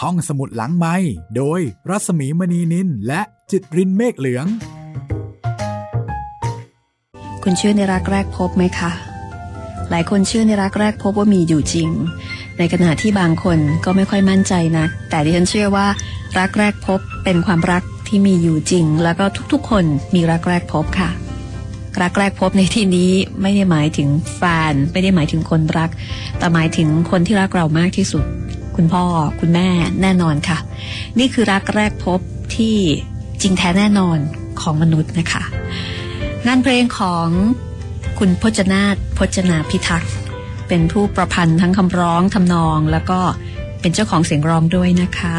ห้องสมุดหลังไม้โดยรัสมีมณีนินและจิตรินเมฆเหลือง คุณเชื่อในรักแรกพบไหมคะ หลายคนเชื่อในรักแรกพบว่ามีอยู่จริง ในขณะที่บางคนก็ไม่ค่อยมั่นใจนะแต่ดิฉันเชื่อว่า รักแรกพบเป็นความรักที่มีอยู่จริง แล้วก็ทุกๆ คนมีรักแรกพบค่ะรักแรกพบในที่นี้ไม่ได้หมายถึงแฟนไม่ได้หมายถึงคนรัก แต่หมายถึงคนที่รักเรามากที่สุด คุณพ่อคุณแม่แน่นอนค่ะ นี่คือรักแรกพบที่จริงแท้แน่นอนของมนุษย์นะคะ งานเพลงของคุณพจนาถพจนาพิทักษ์เป็นผู้ประพันธ์ทั้งคำร้องทำนองแล้วก็เป็นเจ้าของเสียงร้องด้วยนะคะ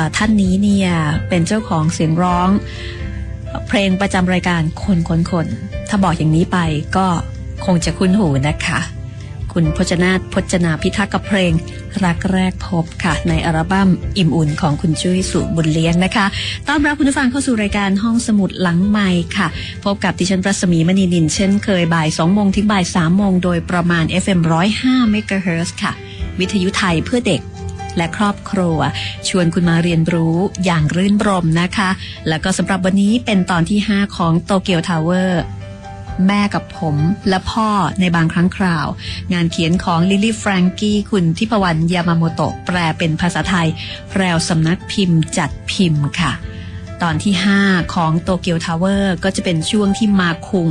ะท่านนี้เนี่ยเป็นเจ้าของเสียงร้อง เพลงประจำรายการคนคนคนถ้าบอกอย่างนี้ไปก็คงจะคุ้นหูนะคะ คุณพจนาถพจนาพิทักษ์กับเพลง รักแรกพบค่ะ ในอัลบั้มอิ่มอุ่นของคุณจุ้ยสุบุญเลี้ยงนะคะ ต้อนรับคุณผู้ฟังเข้าสู่รายการห้องสมุดหลังใหม่ค่ะ พบกับดิฉันประสมีมณีนินเช่นเคยบ่าย2โมงถึงบ่าย3โมงโดยประมาณ FM 105 MHz ค่ะ วิทยุไทยเพื่อเด็กและครอบครัว ชวนคุณมาเรียนรู้อย่างรื่นรมนะคะ แล้วก็สำหรับวันนี้เป็นตอนที่ 5 ของโตเกียวทาวเวอร์ แม่กับผม และพ่อในบางครั้งคราว งานเขียนของลิลลี่แฟรงกี้คุณทิพวรรณยามาโมโตะแปลเป็นภาษาไทยแพรวสำนักพิมพ์จัดพิมพ์ค่ะตอนที่ 5 ของโตเกียวทาวเวอร์ก็จะเป็นช่วงที่มาคุง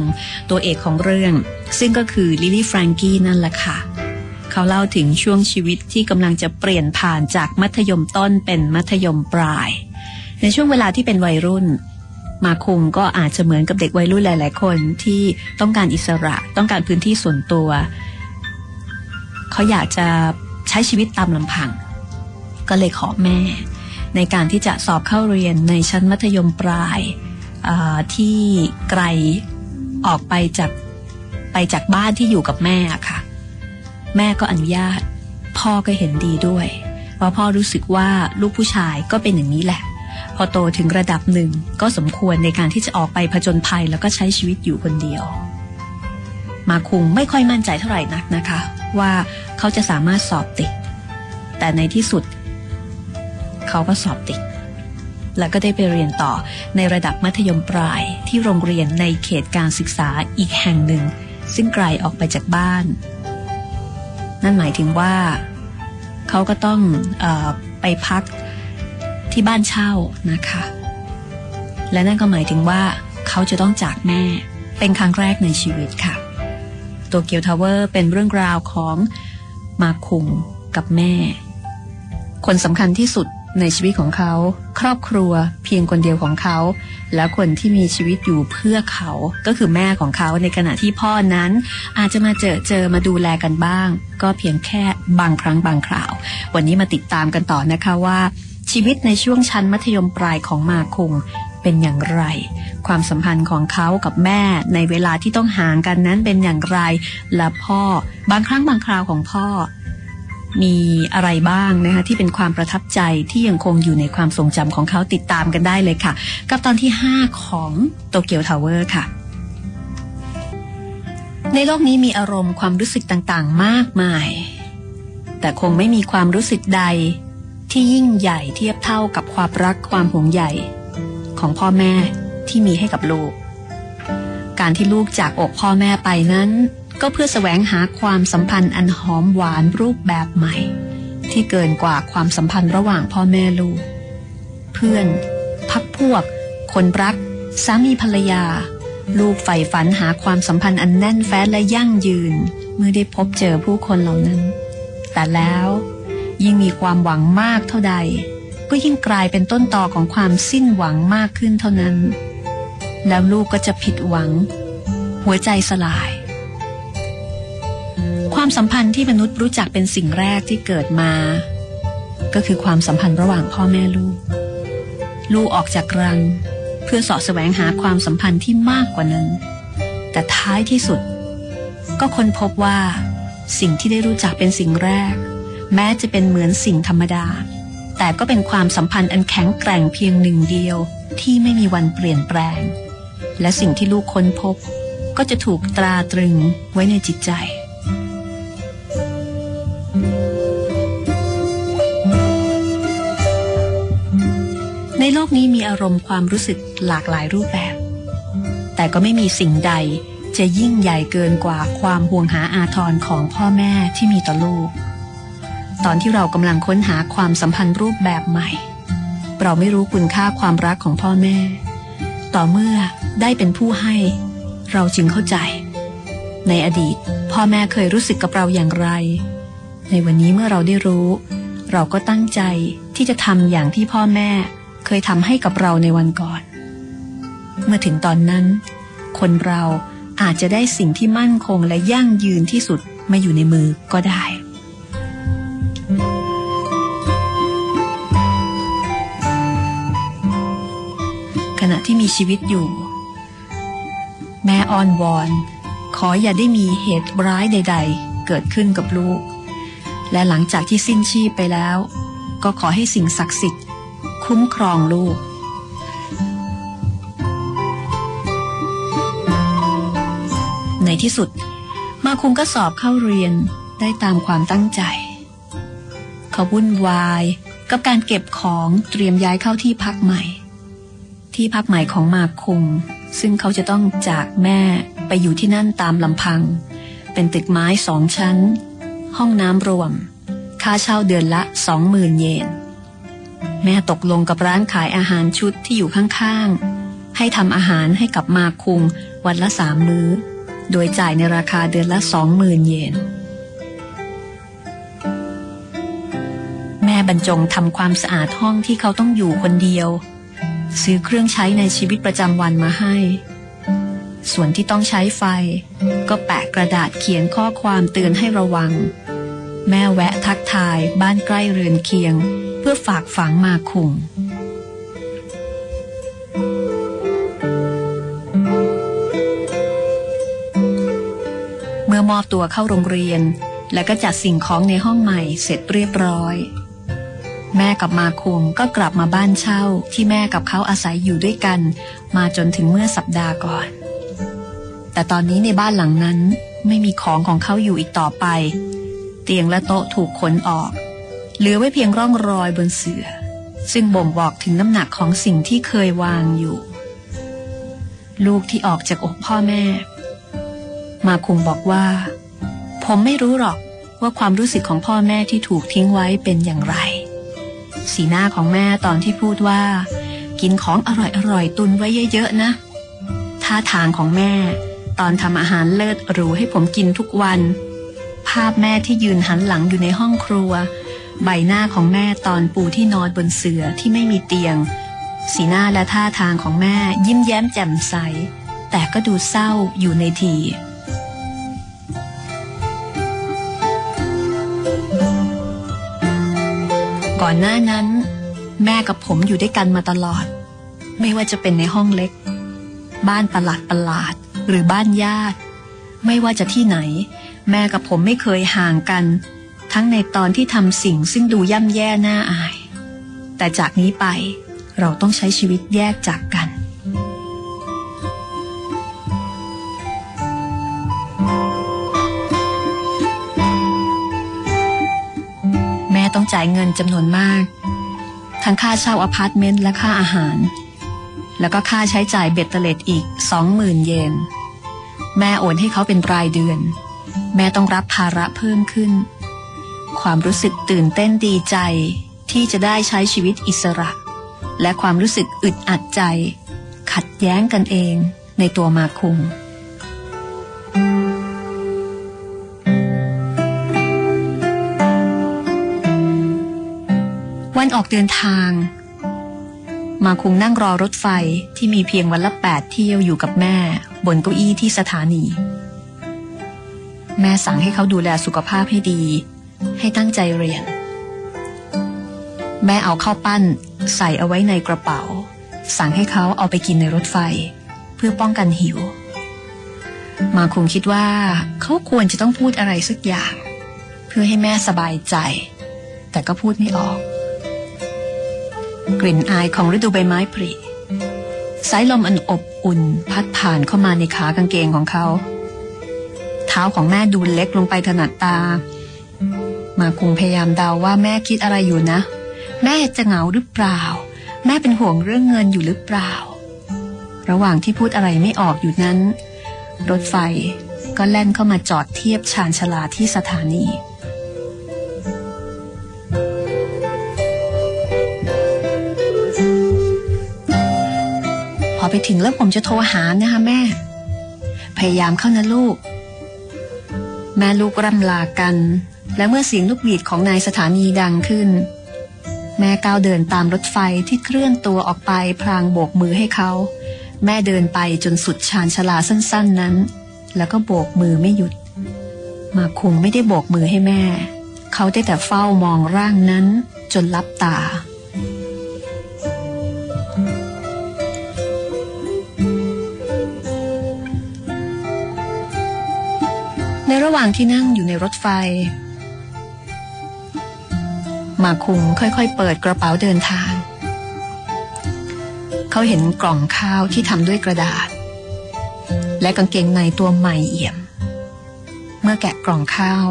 ตัวเอกของเรื่อง ซึ่งก็คือลิลลี่แฟรงกี้นั่นแหละค่ะ เขาเล่าถึงช่วงชีวิตที่กำลังจะเปลี่ยนผ่านจากมัธยมต้นเป็นมัธยมปลาย ในช่วงเวลาที่เป็นวัยรุ่น มาคงก็อาจจะเหมือนกับเด็กวัยรุ่นหลาย ๆ คนที่ต้องการอิสระต้องการพื้นที่ส่วนตัว เขาอยากจะใช้ชีวิตตามลำพัง ก็เลยขอแม่ ในการที่จะสอบเข้าเรียนในชั้นมัธยมปลายที่ไกลออกไปจากไปจากบ้านที่อยู่กับแม่ค่ะ แม่ก็อนุญาต พ่อก็เห็นดีด้วย เพราะพ่อรู้สึกว่าลูกผู้ชายก็เป็นอย่างนี้แหละ พอโตถึงระดับหนึ่ง ก็สมควรในการที่จะออกไปผจญภัยแล้วก็ใช้ชีวิตอยู่คนเดียว มาคุงไม่ค่อยมั่นใจเท่าไหร่นักนะคะ ว่าเขาจะสามารถสอบติด แต่ในที่สุด เขาก็สอบติด แล้วก็ได้ไปเรียนต่อในระดับมัธยมปลายที่โรงเรียนในเขตการศึกษาอีกแห่งหนึ่ง ซึ่งไกลออกไปจากบ้าน นั่นหมายถึงว่า เขาก็ต้องอไปพัก ที่บ้านเช่านะคะ และนั่นก็หมายถึงว่าเขาจะต้องจากแม่เป็นครั้งแรกในชีวิตค่ะโตเกียวทาวเวอร์เป็นเรื่องราวของมาคุงกับแม่ คนสำคัญที่สุดในชีวิตของเขา ครอบครัวเพียงคนเดียวของเขา แล้วคนที่มีชีวิตอยู่เพื่อเขาก็คือแม่ของเขาในขณะที่พ่อนั้น อาจจะมาเจอเจอมาดูแลกันบ้าง ก็เพียงแค่บางครั้งบางคราว วันนี้มาติดตามกันต่อนะคะว่า ชีวิตในช่วงชั้นมัธยมปลายของมาคุงเป็นอย่างไร ความสัมพันธ์ของเขากับแม่ในเวลาที่ต้องห่างกันนั้นเป็นอย่างไร และพ่อบางครั้งบางคราวของพ่อ มีอะไรบ้างนะคะที่เป็นความประทับใจที่ยังคงอยู่ในความทรงจำของเขาติดตามกันได้เลยค่ะ กับตอนที่ 5 ของโตเกียวทาวเวอร์ค่ะในโลกนี้มีอารมณ์ความรู้สึกต่างๆ มากมาย แต่คงไม่มีความรู้สึกใด ที่ยิ่งใหญ่เทียบเท่ากับความรักความห่วงใยของพ่อแม่ที่มีให้กับลูก การที่ลูกจากอกพ่อแม่ไปนั้น ก็เพื่อแสวงหาความสัมพันธ์อันหอมหวานรูปแบบใหม่ ที่เกินกว่าความสัมพันธ์ระหว่างพ่อแม่ลูก เพื่อน พักพวก คนรัก สามีภรรยา ลูกใฝ่ฝันหาความสัมพันธ์อันแน่นแฟ้นและยั่งยืน เมื่อได้พบเจอผู้คนเหล่านั้น แต่แล้ว ยิ่งมีความหวังมากเท่าใด ก็ยิ่งกลายเป็นต้นต่อของความสิ้นหวังมากขึ้นเท่านั้น แล้วลูกก็จะผิดหวัง หัวใจสลาย ความสัมพันธ์ที่มนุษย์รู้จักเป็นสิ่งแรกที่เกิดมา ก็คือความสัมพันธ์ระหว่างพ่อแม่ลูก ลูกออกจากรัง เพื่อสาะแสวงหาความสัมพันธ์ที่มากกว่านั้น แต่ท้ายที่สุด ก็ค้นพบว่าสิ่งที่ได้รู้จักเป็นสิ่งแรก แม้จะเป็นเหมือนสิ่งธรรมดา แต่ก็เป็นความสัมพันธ์อันแข็งแกร่งเพียงหนึ่งเดียวที่ไม่มีวันเปลี่ยนแปลง และสิ่งที่ลูกค้นพบ ก็จะถูกตราตรึงไว้ในจิตใจในโลกนี้มีอารมณ์ความรู้สึกหลากหลายรูปแบบ แต่ก็ไม่มีสิ่งใดจะยิ่งใหญ่เกินกว่าความห่วงหาอาทรของพ่อแม่ที่มีต่อลูก ตอนที่เรากำลังค้นหาความสัมพันธ์รูปแบบใหม่ เราไม่รู้คุณค่าความรักของพ่อแม่ ต่อเมื่อได้เป็นผู้ให้ เราจึงเข้าใจ ในอดีต พ่อแม่เคยรู้สึกกับเราอย่างไร ในวันนี้เมื่อเราได้รู้ เราก็ตั้งใจที่จะทำอย่างที่พ่อแม่เคยทำให้กับเราในวันก่อน เมื่อถึงตอนนั้น คนเราอาจจะได้สิ่งที่มั่นคงและยั่งยืนที่สุดมาอยู่ในมือก็ได้ มีชีวิตอยู่ แม่อ้อนวอน ขออย่าได้มีเหตุร้ายใด ๆ เกิดขึ้นกับลูก และหลังจากที่สิ้นชีพไปแล้ว ก็ขอให้สิ่งศักดิ์สิทธิ์ คุ้มครองลูกในที่สุด มาคุงก็สอบเข้าเรียนได้ตามความตั้งใจ เขาวุ่นวายกับการเก็บของเตรียมย้ายเข้าที่พักใหม่ ที่พักใหม่ของมาคุงซึ่งเขาจะต้องจากแม่ไปอยู่ที่นั่นตามลำพัง เป็นตึกไม้สองชั้น ห้องน้ำรวม ค่าเช่าเดือนละสองหมื่นเยน แม่ตกลงกับร้านขายอาหารชุดที่อยู่ข้างๆ ให้ทำอาหารให้กับมาคุงวันละสามมื้อ โดยจ่ายในราคาเดือนละสองหมื่นเยนแม่บรรจงทำความสะอาดห้องที่เขาต้องอยู่คนเดียว ซื้อเครื่องใช้ในชีวิตประจำวันมาให้ ส่วนที่ต้องใช้ไฟ ก็แปะกระดาษเขียนข้อความเตือนให้ระวัง แม่แวะทักทายบ้านใกล้เรือนเคียง เพื่อฝากฝังมาคุงเมื่อมอบตัวเข้าโรงเรียน และก็จัดสิ่งของในห้องใหม่เสร็จเรียบร้อย แม่กับมาคงก็กลับมาบ้านเช่าที่แม่กับเขาอาศัยอยู่ด้วยกัน มาจนถึงเมื่อสัปดาห์ก่อน แต่ตอนนี้ในบ้านหลังนั้นไม่มีของของเขาอยู่อีกต่อไป เตียงและโต๊ะถูกขนออก เหลือไว้เพียงร่องรอยบนเสือ่อซึ่งบ่งบอกถึงน้ำหนักของสิ่งที่เคยวางอยู่ ลูกที่ออกจากอกพ่อแม่ มาคงบอกว่า ผมไม่รู้หรอกว่าความรู้สึกของพ่อแม่ที่ถูกทิ้งไว้เป็นอย่างไร สีหน้าของแม่ตอนที่พูดว่า กินของอร่อยๆตุนไว้เยอะๆนะ ท่าทางของแม่ ตอนทำอาหารเลิศหรูให้ผมกินทุกวัน ภาพแม่ที่ยืนหันหลังอยู่ในห้องครัว ใบหน้าของแม่ตอนปูที่นอนบนเสือที่ไม่มีเตียง สีหน้าและท่าทางของแม่ยิ้มแย้มแจ่มใส แต่ก็ดูเศร้าอยู่ในที ก่อนหน้านั้น แม่กับผมอยู่ด้วยกันมาตลอด ไม่ว่าจะเป็นในห้องเล็ก บ้านประหลาดประหลาดหรือบ้านญาติ ไม่ว่าจะที่ไหน แม่กับผมไม่เคยห่างกัน ทั้งในตอนที่ทำสิ่งซึ่งดูย่ำแย่น่าอาย แต่จากนี้ไปเราต้องใช้ชีวิตแยกจากกัน ต้องจ่ายเงินจำนวนมาก ทั้งค่าเช่าอพาร์ตเมนต์และค่าอาหาร แล้วก็ค่าใช้จ่ายเบ็ดเตล็ดอีกสองหมื่นเยน แม่โอนให้เขาเป็นรายเดือน แม่ต้องรับภาระเพิ่มขึ้น ความรู้สึกตื่นเต้นดีใจที่จะได้ใช้ชีวิตอิสระ และความรู้สึกอึดอัดใจ ขัดแย้งกันเองในตัวมาคุง ออกเดินทาง มาคุงนั่งรอรถไฟที่มีเพียงวันละแปดเที่ยวอยู่กับแม่ บนเก้าอี้ที่สถานี แม่สั่งให้เขาดูแลสุขภาพให้ดี ให้ตั้งใจเรียน แม่เอาข้าวปั้นใส่เอาไว้ในกระเป๋า สั่งให้เขาเอาไปกินในรถไฟ เพื่อป้องกันหิว มาคงคิดว่าเขาควรจะต้องพูดอะไรสักอย่าง เพื่อให้แม่สบายใจ แต่ก็พูดไม่ออก กลิ่นอายของฤดูใบไม้ผลิสายลมอันอบอุ่นพัดผ่านเข้ามาในขากางเกงของเขา เท้าของแม่ดูเล็กลงไปถนัดตา มาคงพยายามเดาว่าแม่คิดอะไรอยู่นะ แม่จะเหงาหรือเปล่า แม่เป็นห่วงเรื่องเงินอยู่หรือเปล่า ระหว่างที่พูดอะไรไม่ออกอยู่นั้น รถไฟก็แล่นเข้ามาจอดเทียบชานชลาที่สถานี ไปถึงแล้วผมจะโทรหานะคะแม่ พยายามเข้านะลูก แม่ลูกร่ำลากัน และเมื่อเสียงลูกหวีดของนายสถานีดังขึ้น แม่ก้าวเดินตามรถไฟที่เคลื่อนตัวออกไปพลางโบกมือให้เขา แม่เดินไปจนสุดชานชลาสั้น ๆนั้น แล้วก็โบกมือไม่หยุด มาคงไม่ได้โบกมือให้แม่ เขาได้แต่เฝ้ามองร่างนั้นจนลับตา ในระหว่างที่นั่งอยู่ในรถไฟ มาคุงค่อยๆเปิดกระเป๋าเดินทาง เขาเห็นกล่องข้าวที่ทำด้วยกระดาษ และกางเกงในตัวใหม่เอี่ยม เมื่อแกะกล่องข้าว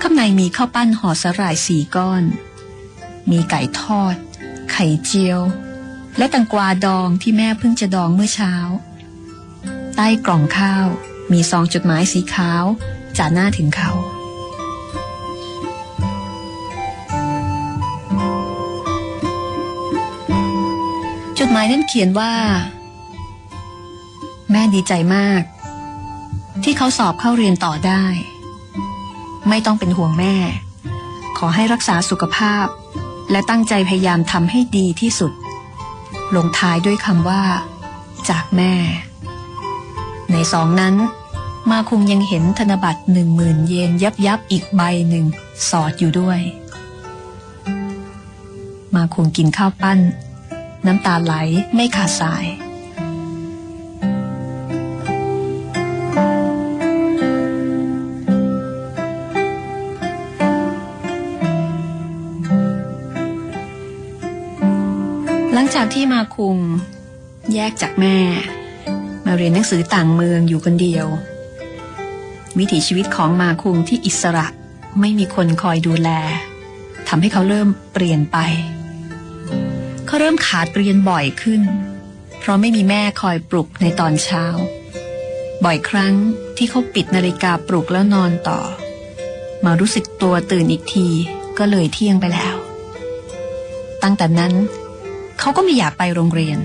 ข้างในมีข้าวปั้นห่อสลายสี่ก้อน มีไก่ทอด ไข่เจียว และตังกวาดองที่แม่เพิ่งจะดองเมื่อเช้า ใต้กล่องข้าว มีซองจดหมายสีขาวจ่าหน้าถึงเขา จดหมายนั้นเขียนว่า แม่ดีใจมาก ที่เขาสอบเข้าเรียนต่อได้ ไม่ต้องเป็นห่วงแม่ ขอให้รักษาสุขภาพ และตั้งใจพยายามทำให้ดีที่สุด ลงท้ายด้วยคำว่า จากแม่ ในสองนั้น มาคุงยังเห็นธนบัตรหนึ่งหมื่นเยนยับยับอีกใบหนึ่งสอดอยู่ด้วย มาคุงกินข้าวปั้น น้ำตาไหลไม่ขาดสายหลังจากที่มาคุงแยกจากแม่ มาเรียนหนังสือต่างเมืองอยู่คนเดียว วิถีชีวิตของมาคุงที่อิสระไม่มีคนคอยดูแลทำให้เขาเริ่มเปลี่ยนไป เขาเริ่มขาดเรียนบ่อยขึ้น เพราะไม่มีแม่คอยปลุกในตอนเช้า บ่อยครั้งที่เขาปิดนาฬิกาปลุกแล้วนอนต่อ มารู้สึกตัวตื่นอีกทีก็เลยเที่ยงไปแล้ว ตั้งแต่นั้น เขาก็ไม่อยากไปโรงเรียน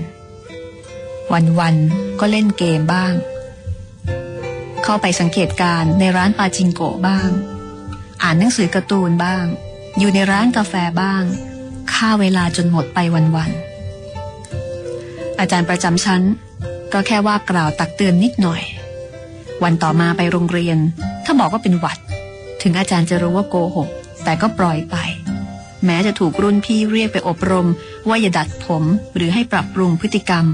วันๆก็เล่นเกมบ้าง เข้าไปสังเกตการในร้านปาจิงโกะบ้าง อ่านหนังสือการ์ตูนบ้าง อยู่ในร้านกาแฟบ้างฆ่าเวลาจนหมดไปวันๆอาจารย์ประจำชั้น ก็แค่ว่ากล่าวตักเตือนนิดหน่อย วันต่อมาไปโรงเรียน ถ้าบอกว่าเป็นหวัด ถึงอาจารย์จะรู้ว่าโกหก แต่ก็ปล่อยไปแม้จะถูกรุ่นพี่เรียกไปอบรม ว่าอย่าดัดผมหรือให้ปรับปรุงพฤติกรรม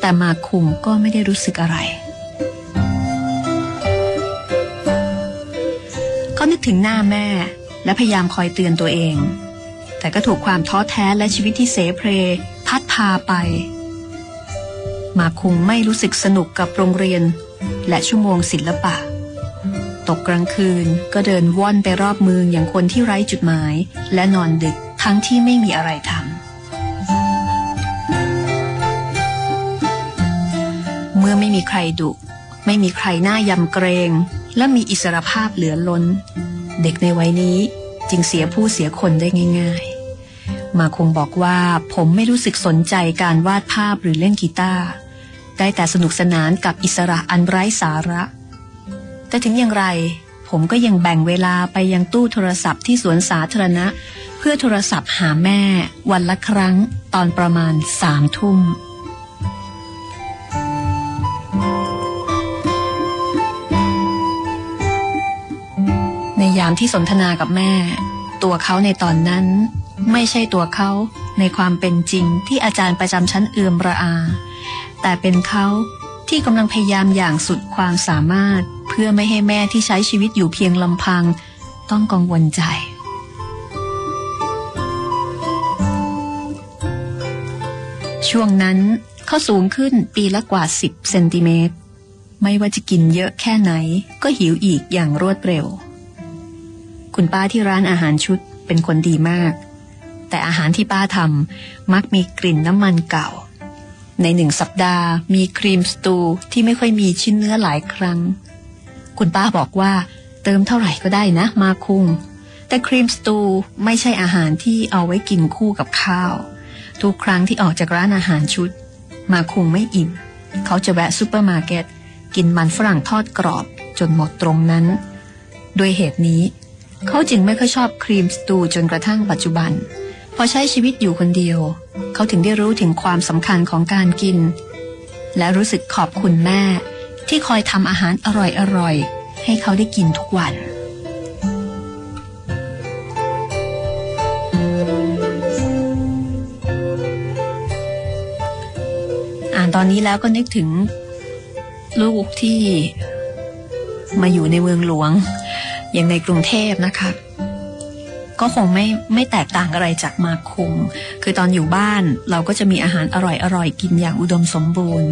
แต่มาคุงก็ไม่ได้รู้สึกอะไรเขานึกถึงหน้าแม่และพยายามคอยเตือนตัวเอง แต่ก็ถูกความท้อแท้และชีวิตที่เสเพลพัดพาไป มาคุงไม่รู้สึกสนุกกับโรงเรียน และชั่วโมงศิลปะ ตกกลางคืนก็เดินว่อนไปรอบเมืองอย่างคนที่ไร้จุดหมาย และนอนดึกทั้งที่ไม่มีอะไรทำ เมื่อไม่มีใครดุ ไม่มีใครหน้ายำเกรง และมีอิสรภาพเหลือล้น เด็กในวัยนี้จึงเสียผู้เสียคนได้ง่าย ๆ มาคงบอกว่าผมไม่รู้สึกสนใจการวาดภาพหรือเล่นกีตาร์ได้แต่สนุกสนานกับอิสระอันไร้สาระ แต่ถึงอย่างไร ผมก็ยังแบ่งเวลาไปยังตู้โทรศัพท์ที่สวนสาธารณะ เพื่อโทรศัพท์หาแม่ วันละครั้ง ตอนประมาณสามทุ่มามที่สนทนากับแม่ ตัวเขาในตอนนั้น ไม่ใช่ตัวเขาในความเป็นจริงที่อาจารย์ประจำชั้นเอือมระอา แต่เป็นเขาที่กำลังพยายามอย่างสุดความสามารถ เพื่อไม่ให้แม่ที่ใช้ชีวิตอยู่เพียงลำพัง ต้องกังวลใจ ช่วงนั้นเขาสูงขึ้นปีละกว่า 10 เซนติเมตร ไม่ว่าจะกินเยอะแค่ไหน ก็หิวอีกอย่างรวดเร็ว คุณป้าที่ร้านอาหารชุดเป็นคนดีมาก แต่อาหารที่ป้าทำมักมีกลิ่นน้ำมันเก่า ในหนึ่งสัปดาห์ มีครีมสตูที่ไม่ค่อยมีชิ้นเนื้อหลายครั้ง คุณป้าบอกว่า เติมเท่าไหร่ก็ได้นะมาคุงแต่ครีมสตูไม่ใช่อาหารที่เอาไว้กินคู่กับข้าว ทุกครั้งที่ออกจากร้านอาหารชุด มาคุงไม่อิ่ม เขาจะแวะซูเปอร์มาร์เก็ตกินมันฝรั่งทอดกรอบจนหมดตรงนั้น ด้วยเหตุนี้ เขาจึงไม่ค่อยชอบครีมสตูจนกระทั่งปัจจุบัน พอใช้ชีวิตอยู่คนเดียว เขาถึงได้รู้ถึงความสำคัญของการกิน และรู้สึกขอบคุณแม่ ที่คอยทำอาหารอร่อยๆ ให้เขาได้กินทุกวันอ่านตอนนี้แล้วก็นึกถึงลูกที่มาอยู่ในเมืองหลวง อย่างในกรุงเทพนะคะ ก็คงไม่ไม่แตกต่างอะไรจากมาคุง คือตอนอยู่บ้านเราก็จะมีอาหารอร่อยอร่อยกินอย่างอุดมสมบูรณ์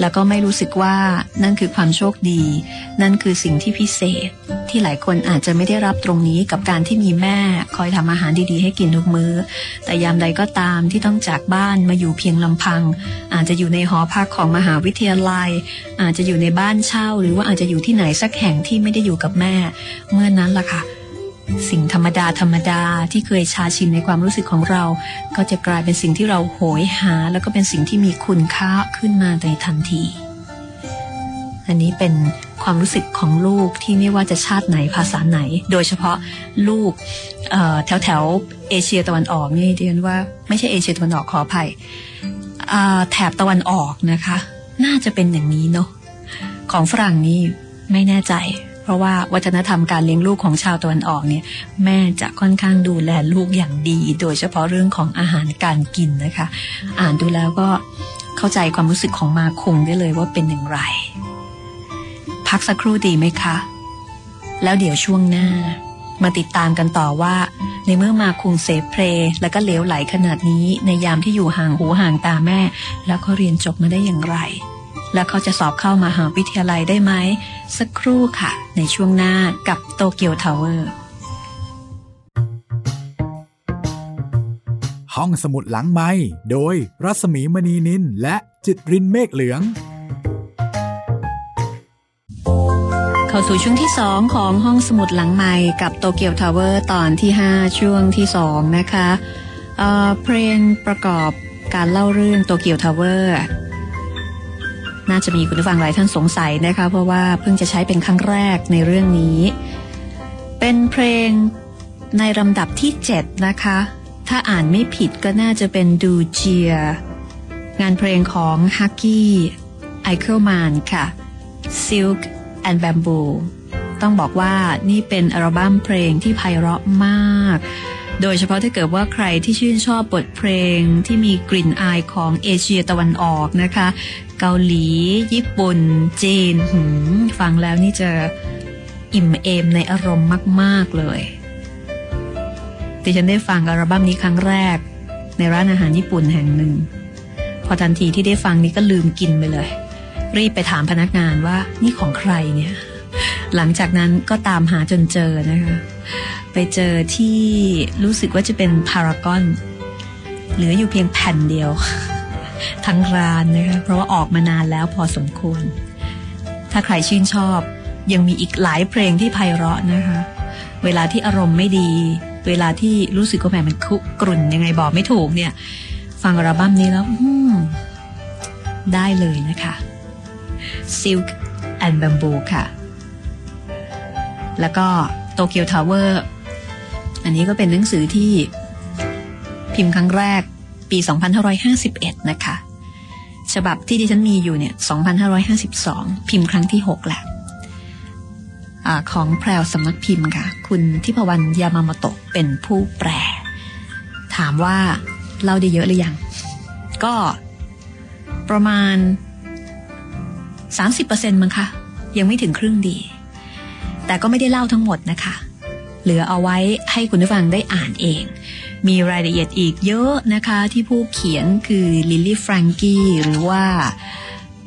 แล้วก็ไม่รู้สึกว่านั่นคือความโชคดี นั่นคือสิ่งที่พิเศษ ที่หลายคนอาจจะไม่ได้รับตรงนี้กับการที่มีแม่คอยทำอาหารดีๆ ให้กินทุกมือ้อ แต่ยามใดก็ตามที่ต้องจากบ้านมาอยู่เพียงลำพัง อาจจะอยู่ในหอพักของมหาวิทยาลัย อาจจะอยู่ในบ้านเช่า หรือว่าอาจจะอยู่ที่ไหนสักแห่งที่ไม่ได้อยู่กับแม่ เมื่อนั้นล่ะค่ะสิ่งธรรมดาธรรมดาที่เคยชาชินในความรู้สึกของเรา ก็จะกลายเป็นสิ่งที่เราโหยหา แล้วก็เป็นสิ่งที่มีคุณค่าขึ้นมาในทันที อันนี้เป็นความรู้สึกของลูกที่ไม่ว่าจะชาติไหนภาษาไหน โดยเฉพาะลูกแถวแถวเอเชียตะวันออกนี่เดียนว่าไม่ใช่เอเชียตะวันออกขออภัยแถบตะวันออกนะคะ น่าจะเป็นอย่างนี้เนาะของฝรั่งนี่ไม่แน่ใจ เพราะว่าวัฒนธรรมการเลี้ยงลูกของชาวตะวันออกเนี่ย แม่จะค่อนข้างดูแลลูกอย่างดี โดยเฉพาะเรื่องของอาหารการกินนะคะ อ่านดูแล้วก็เข้าใจความรู้สึกของมาคงได้เลยว่าเป็นอย่างไร พักสักครู่ดีไหมคะ แล้วเดี๋ยวช่วงหน้า มาติดตามกันต่อว่า ในเมื่อมาคุงเสเพลแล้วก็เลวไหลขนาดนี้ในยามที่อยู่ห่างหูห่างตาแม่ แล้วก็เรียนจบมาได้อย่างไร แล้วเขาจะสอบเข้ามาหาวิทยาลัยได้ไหม สักครู่ค่ะ ในช่วงหน้ากับโตเกียวทาวเวอร์ห้องสมุดหลังไมค์โดยรัสมีมณีนินและจิตรินเมฆเหลือง เข้าสู่ช่วงที่ 2 ของห้องสมุดหลังไมค์กับโตเกียวทาวเวอร์ตอนที่ 5 ช่วงที่ 2 นะคะเพลงประกอบการเล่าเรื่องโตเกียวทาวเวอร์น่าจะมีคุณผู้ฟังหลายท่านสงสัยนะคะ เพราะว่าเพิ่งจะใช้เป็นครั้งแรกในเรื่องนี้ เป็นเพลงในลำดับที่ 7 นะคะ ถ้าอ่านไม่ผิดก็น่าจะเป็นดูเจีย งานเพลงของฮักกี้ไอเคิลแมนค่ะ Silk and Bamboo ต้องบอกว่านี่เป็นอัลบั้มเพลงที่ไพเราะมาก โดยเฉพาะถ้าเกิดว่าใครที่ชื่นชอบบทเพลงที่มีกลิ่นอายของเอเชียตะวันออกนะคะ เกาหลี ญี่ปุ่น จีนฟังแล้วนี่จะอิ่มเอมในอารมณ์มาก ๆ เลยดิฉันได้ฟังอัลบั้มนี้ครั้งแรก ในร้านอาหารญี่ปุ่นแห่งหนึ่ง พอทันทีที่ได้ฟังนี้ก็ลืมกินไปเลย รีบไปถามพนักงานว่านี่ของใครเนี่ย หลังจากนั้นก็ตามหาจนเจอนะคะ ไปเจอที่รู้สึกว่าจะเป็นพารากอนเหลืออยู่เพียงแผ่นเดียว ทั้งร้านนะคะเพราะว่าออกมานานแล้วพอสมควร ถ้าใครชื่นชอบยังมีอีกหลายเพลงที่ไพเราะนะคะ เวลาที่อารมณ์ไม่ดี เวลาที่รู้สึกว่าแหมมันคุกรุ่นยังไงบอกไม่ถูกเนี่ย ฟังอัลบั้มนี้แล้วได้เลยนะคะ Silk and Bamboo ค่ะ แล้วก็โตเกียวทาวเวอร์อันนี้ก็เป็นหนังสือที่พิมพ์ครั้งแรกปี 2551 นะคะ ฉบับที่ดิฉันมีอยู่เนี่ย 2552 พิมพ์ครั้งที่ 6 แหละอของแพรวสำนักพิมพ์ค่ะ คุณทิพวรรณยามาโมโตะเป็นผู้แปล ถามว่าเล่าได้เยอะหรือยัง ก็ประมาณ 30%มั้งคะยังไม่ถึงครึ่งดี แต่ก็ไม่ได้เล่าทั้งหมดนะคะ เหลือเอาไว้ให้คุณผู้ฟังได้อ่านเอง มีรายละเอียดอีกเยอะนะคะที่ผู้เขียนคือลิลลี่แฟรงกี้หรือว่า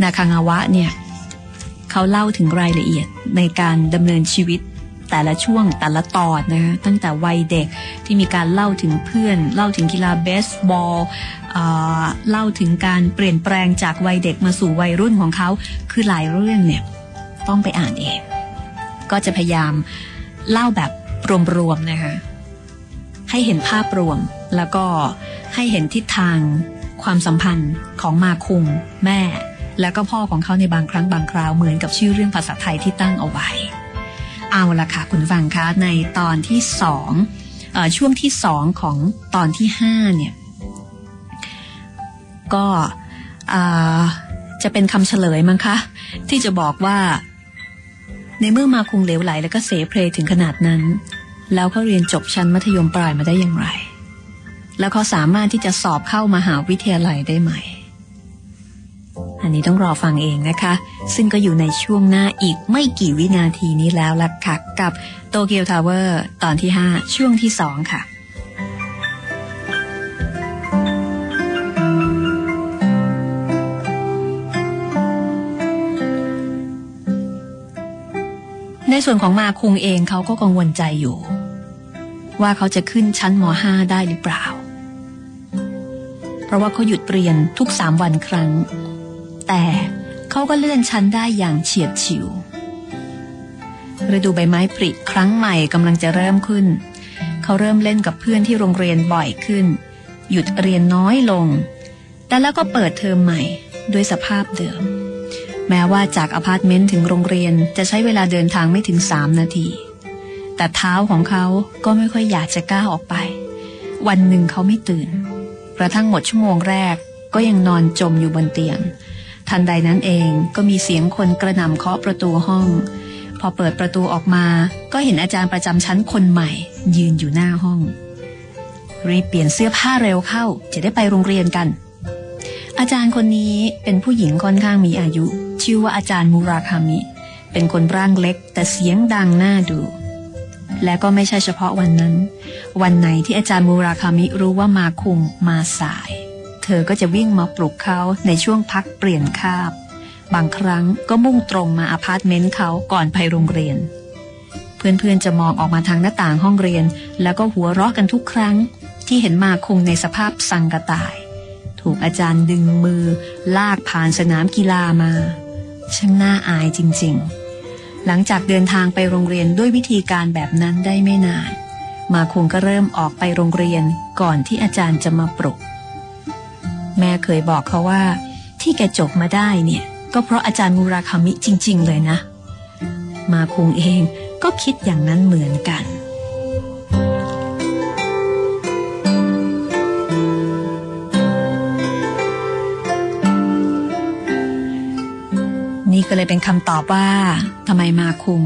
นาคางาวะเนี่ยเขาเล่าถึงรายละเอียดในการดำเนินชีวิต แต่ละช่วงแต่ละตอนนะคะตั้งแต่วัยเด็กที่มีการเล่าถึงเพื่อน เล่าถึงกีฬาเบสบอลเล่าถึงการเปลี่ยนแปลงจากวัยเด็กมาสู่วัยรุ่นของเขาคือหลายเรื่องเนี่ยต้องไปอ่านเอง ก็จะพยายามเล่าแบบรวมๆนะคะให้เห็นภาพรวมแล้วก็ให้เห็นทิศทางความสัมพันธ์ของมาคุงแม่ แล้วก็พ่อของเขาในบางครั้งบางคราวเหมือนกับชื่อเรื่องภาษาไทยที่ตั้งเอาไว้ เอาละค่ะคุณฟังคะในตอนที่สองช่วงที่สองของตอนที่ห้าเนี่ยก็จะเป็นคำเฉลยมั้งคะ ที่จะบอกว่า ในเมื่อมาคุงเหลวไหล แล้วก็เสเพลถึงขนาดนั้น แล้วเขาเรียนจบชั้นมัธยมปลายมาได้อย่างไร แล้วเขาสามารถที่จะสอบเข้ามาหาวิทยาลัยได้ไหม อันนี้ต้องรอฟังเองนะคะ ซึ่งก็อยู่ในช่วงหน้าอีกไม่กี่วินาทีนี้แล้วล่ะค่ะ กับโตเกียวทาวเวอร์ตอนที่ 5 ช่วงที่ 2 ค่ะในส่วนของมาคุงเองเขาก็กังวลใจอยู่ ว่าเขาจะขึ้นชั้นม .5 ได้หรือเปล่า เพราะว่าเขาหยุดเรียนทุกสามวันครั้ง แต่เขาก็เลื่อนชั้นได้อย่างเฉียดฉิวฤดูใบไม้ผลิครั้งใหม่กำลังจะเริ่มขึ้น เขาเริ่มเล่นกับเพื่อนที่โรงเรียนบ่อยขึ้น หยุดเรียนน้อยลง แต่แล้วก็เปิดเทอมใหม่ด้วยสภาพเดิม แม้ว่าจากอพาร์ตเมนต์ถึงโรงเรียนจะใช้เวลาเดินทางไม่ถึงสามนาที แต่เท้าของเขาก็ไม่ค่อยอยากจะก้าวออกไป วันหนึ่งเขาไม่ตื่น กระทั่งหมดชั่วโมงแรกก็ยังนอนจมอยู่บนเตียง ทันใดนั้นเองก็มีเสียงคนกระหน่ำเคาะประตูห้อง พอเปิดประตูออกมา ก็เห็นอาจารย์ประจำชั้นคนใหม่ ยืนอยู่หน้าห้อง รีบเปลี่ยนเสื้อผ้าเร็วเข้า จะได้ไปโรงเรียนกัน อาจารย์คนนี้เป็นผู้หญิงค่อนข้างมีอายุ ชื่อว่าอาจารย์มูราคามิ เป็นคนร่างเล็ก แต่เสียงดังน่าดู และก็ไม่ใช่เฉพาะวันนั้น วันไหนที่อาจารย์มูราคามิรู้ว่ามาคุงมาสาย เธอก็จะวิ่งมาปลุกเขาในช่วงพักเปลี่ยนคาบ บางครั้งก็มุ่งตรงมาอพาร์ตเมนต์เขาก่อนไปโรงเรียน เพื่อนๆจะมองออกมาทางหน้าต่างห้องเรียน แล้วก็หัวเราะกันทุกครั้ง ที่เห็นมาคุงในสภาพซังกะตาย ถูกอาจารย์ดึงมือ ลากผ่านสนามกีฬามาช่างน่าอายจริงๆ หลังจากเดินทางไปโรงเรียนด้วยวิธีการแบบนั้นได้ไม่นาน มาคงก็เริ่มออกไปโรงเรียนก่อนที่อาจารย์จะมาปลุก แม่เคยบอกเขาว่า ที่แกจบมาได้เนี่ย ก็เพราะอาจารย์มูราคามิจริง ๆ เลยนะ มาคุงเองก็คิดอย่างนั้นเหมือนกัน นี่ก็เลยเป็นคำตอบว่าทำไมมาคุง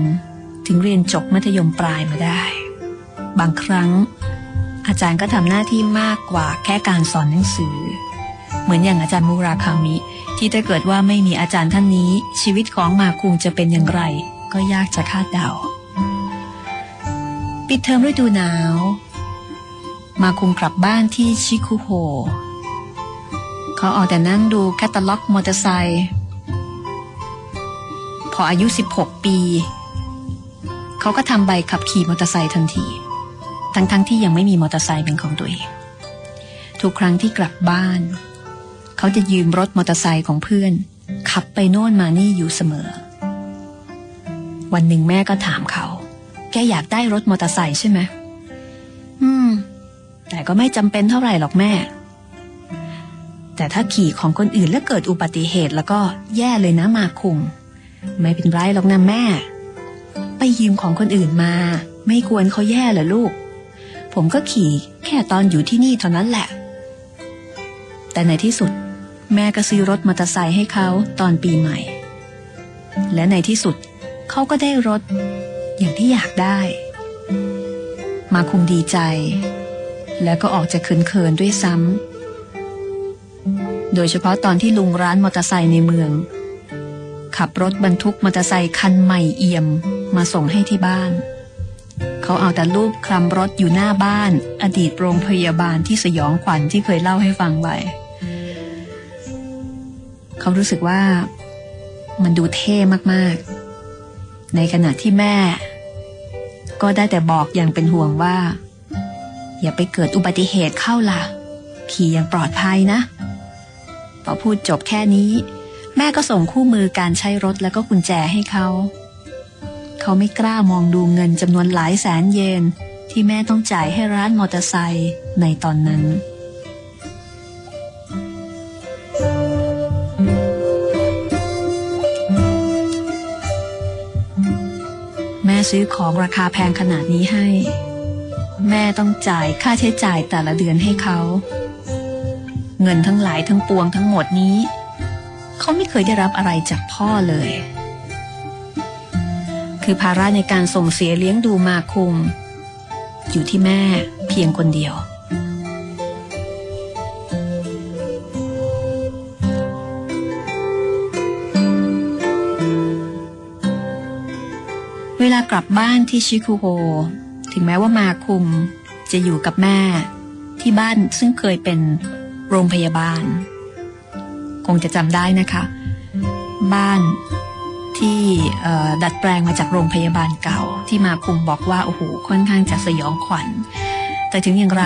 ถึงเรียนจบมัธยมปลายมาได้ บางครั้งอาจารย์ก็ทำหน้าที่มากกว่าแค่การสอนหนังสือ เหมือนอย่างอาจารย์มูราคามิ ที่ถ้าเกิดว่าไม่มีอาจารย์ท่านนี้ ชีวิตของมาคุงจะเป็นอย่างไร ก็ยากจะคาดเดา ปิดเทอมฤดูหนาว มาคุงกลับบ้านที่ชิคุโฮเขาออกแต่นั่งดูแคตตาล็อกมอเตอร์ไซค์พออายุ 16 ปี เขาก็ทำใบขับขี่มอเตอร์ไซค์ทันที ทั้งๆทที่ยังไม่มีมอเตอร์ไซค์เป็นของตัวเอง ทุกครั้งที่กลับบ้าน เขาจะยืมรถมอเตอร์ไซค์ของเพื่อน ขับไปโน่นมานี่อยู่เสมอ วันหนึ่งแม่ก็ถามเขา แกอยากได้รถมอเตอร์ไซค์ใช่ไหม อืม แต่ก็ไม่จำเป็นเท่าไหร่หรอกแม่ แต่ถ้าขี่ของคนอื่นแล้วเกิดอุบัติเหตุแล้วก็แย่เลยนะมาคุงไม่เป็นไรหรอกนะแม่ ไปยืมของคนอื่นมา ไม่ควรเขาแย่เหรอลูก ผมก็ขี่แค่ตอนอยู่ที่นี่เท่านั้นแหละ แต่ในที่สุด แม่ก็ซื้อรถมอเตอร์ไซค์ให้เขาตอนปีใหม่ และในที่สุดเขาก็ได้รถ อย่างที่อยากได้ มาคุมดีใจ แล้วก็ออกจะเขินๆด้วยซ้ำโดยเฉพาะตอนที่ลุงร้านมอเตอร์ไซค์ในเมือง ขับรถบรรทุกมอเตอร์ไซคันใหม่เอี่ยมมาส่งให้ที่บ้าน เขาเอาแต่รูปคลำรถอยู่หน้าบ้าน อดีตโรงพยาบาลที่สยองขวัญที่เคยเล่าให้ฟังไว้ เขารู้สึกว่ามันดูเท่มากๆ ในขณะที่แม่ ก็ได้แต่บอกอย่างเป็นห่วงว่า อย่าไปเกิดอุบัติเหตุเข้าล่ะ ขี่อย่างปลอดภัยนะ พอพูดจบแค่นี้ แม่ก็ส่งคู่มือการใช้รถแล้วก็กุญแจให้เขา เขาไม่กล้ามองดูเงินจำนวนหลายแสนเยนที่แม่ต้องจ่ายให้ร้านมอเตอร์ไซค์ในตอนนั้น ซื้อของราคาแพงขนาดนี้ให้ แม่ต้องจ่ายค่าใช้จ่ายแต่ละเดือนให้เขา เงินทั้งหลายทั้งปวงทั้งหมดนี้ เขาไม่เคยได้รับอะไรจากพ่อเลย คือภาระในการส่งเสียเลี้ยงดูมาคุม อยู่ที่แม่เพียงคนเดียว กลับบ้านที่ชิคุโฮ ถึงแม้ว่ามาคุมจะอยู่กับแม่ที่บ้านซึ่งเคยเป็นโรงพยาบาล คงจะจำได้นะคะ บ้านที่ดัดแปลงมาจากโรงพยาบาลเก่า ที่มาคุมบอกว่า โอ้โหค่อนข้างจะสยองขวัญ แต่ถึงอย่างไร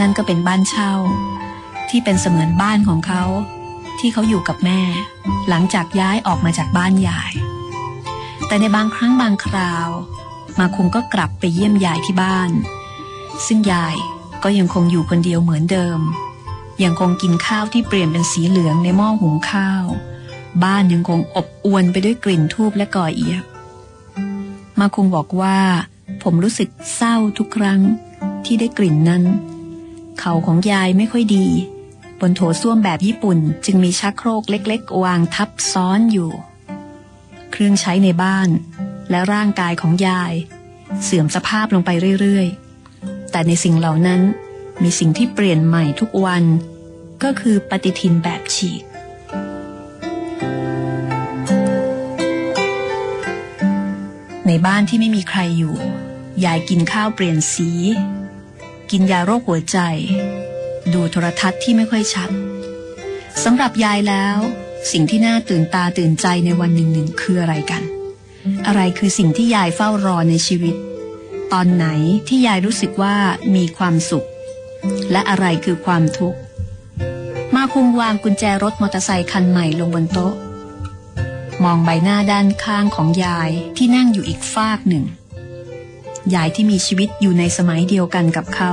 นั่นก็เป็นบ้านเช่า ที่เป็นเสมือนบ้านของเขา ที่เขาอยู่กับแม่ หลังจากย้ายออกมาจากบ้านยาย แต่ในบางครั้งบางคราว มาคุมก็กลับไปเยี่ยมยายที่บ้าน ซึ่งยายก็ยังคงอยู่คนเดียวเหมือนเดิม ยังคงกินข้าวที่เปลี่ยนเป็นสีเหลืองในหม้อหุงข้าว บ้านยังคงอบอวนไปด้วยกลิ่นทูบและก่อเอียบมาคงบอกว่าผมรู้สึกเศร้าทุกครั้งที่ได้กลิ่นนั้น เข่าของยายไม่ค่อยดี บนโถส้วมแบบญี่ปุ่นจึงมีชักโครกเล็ก ๆ วางทับซ้อนอยู่ เครื่องใช้ในบ้าน และร่างกายของยาย เสื่อมสภาพลงไปเรื่อยๆ แต่ในสิ่งเหล่านั้นมีสิ่งที่เปลี่ยนใหม่ทุกวัน ก็คือปฏิทินแบบฉีก ในบ้านที่ไม่มีใครอยู่ ยายกินข้าวเปลี่ยนสี กินยาโรคหัวใจ ดูโทรทัศน์ที่ไม่ค่อยชัดสำหรับยายแล้ว สิ่งที่น่าตื่นตาตื่นใจในวันหนึ่งหนึ่งคืออะไรกัน อะไรคือสิ่งที่ยายเฝ้ารอในชีวิต ตอนไหนที่ยายรู้สึกว่ามีความสุข และอะไรคือความทุกข์ มาคุมวางกุญแจรถมอเตอร์ไซค์คันใหม่ลงบนโต๊ะ มองใบหน้าด้านข้างของยายที่นั่งอยู่อีกฟากหนึ่ง ยายที่มีชีวิตอยู่ในสมัยเดียวกันกับเขา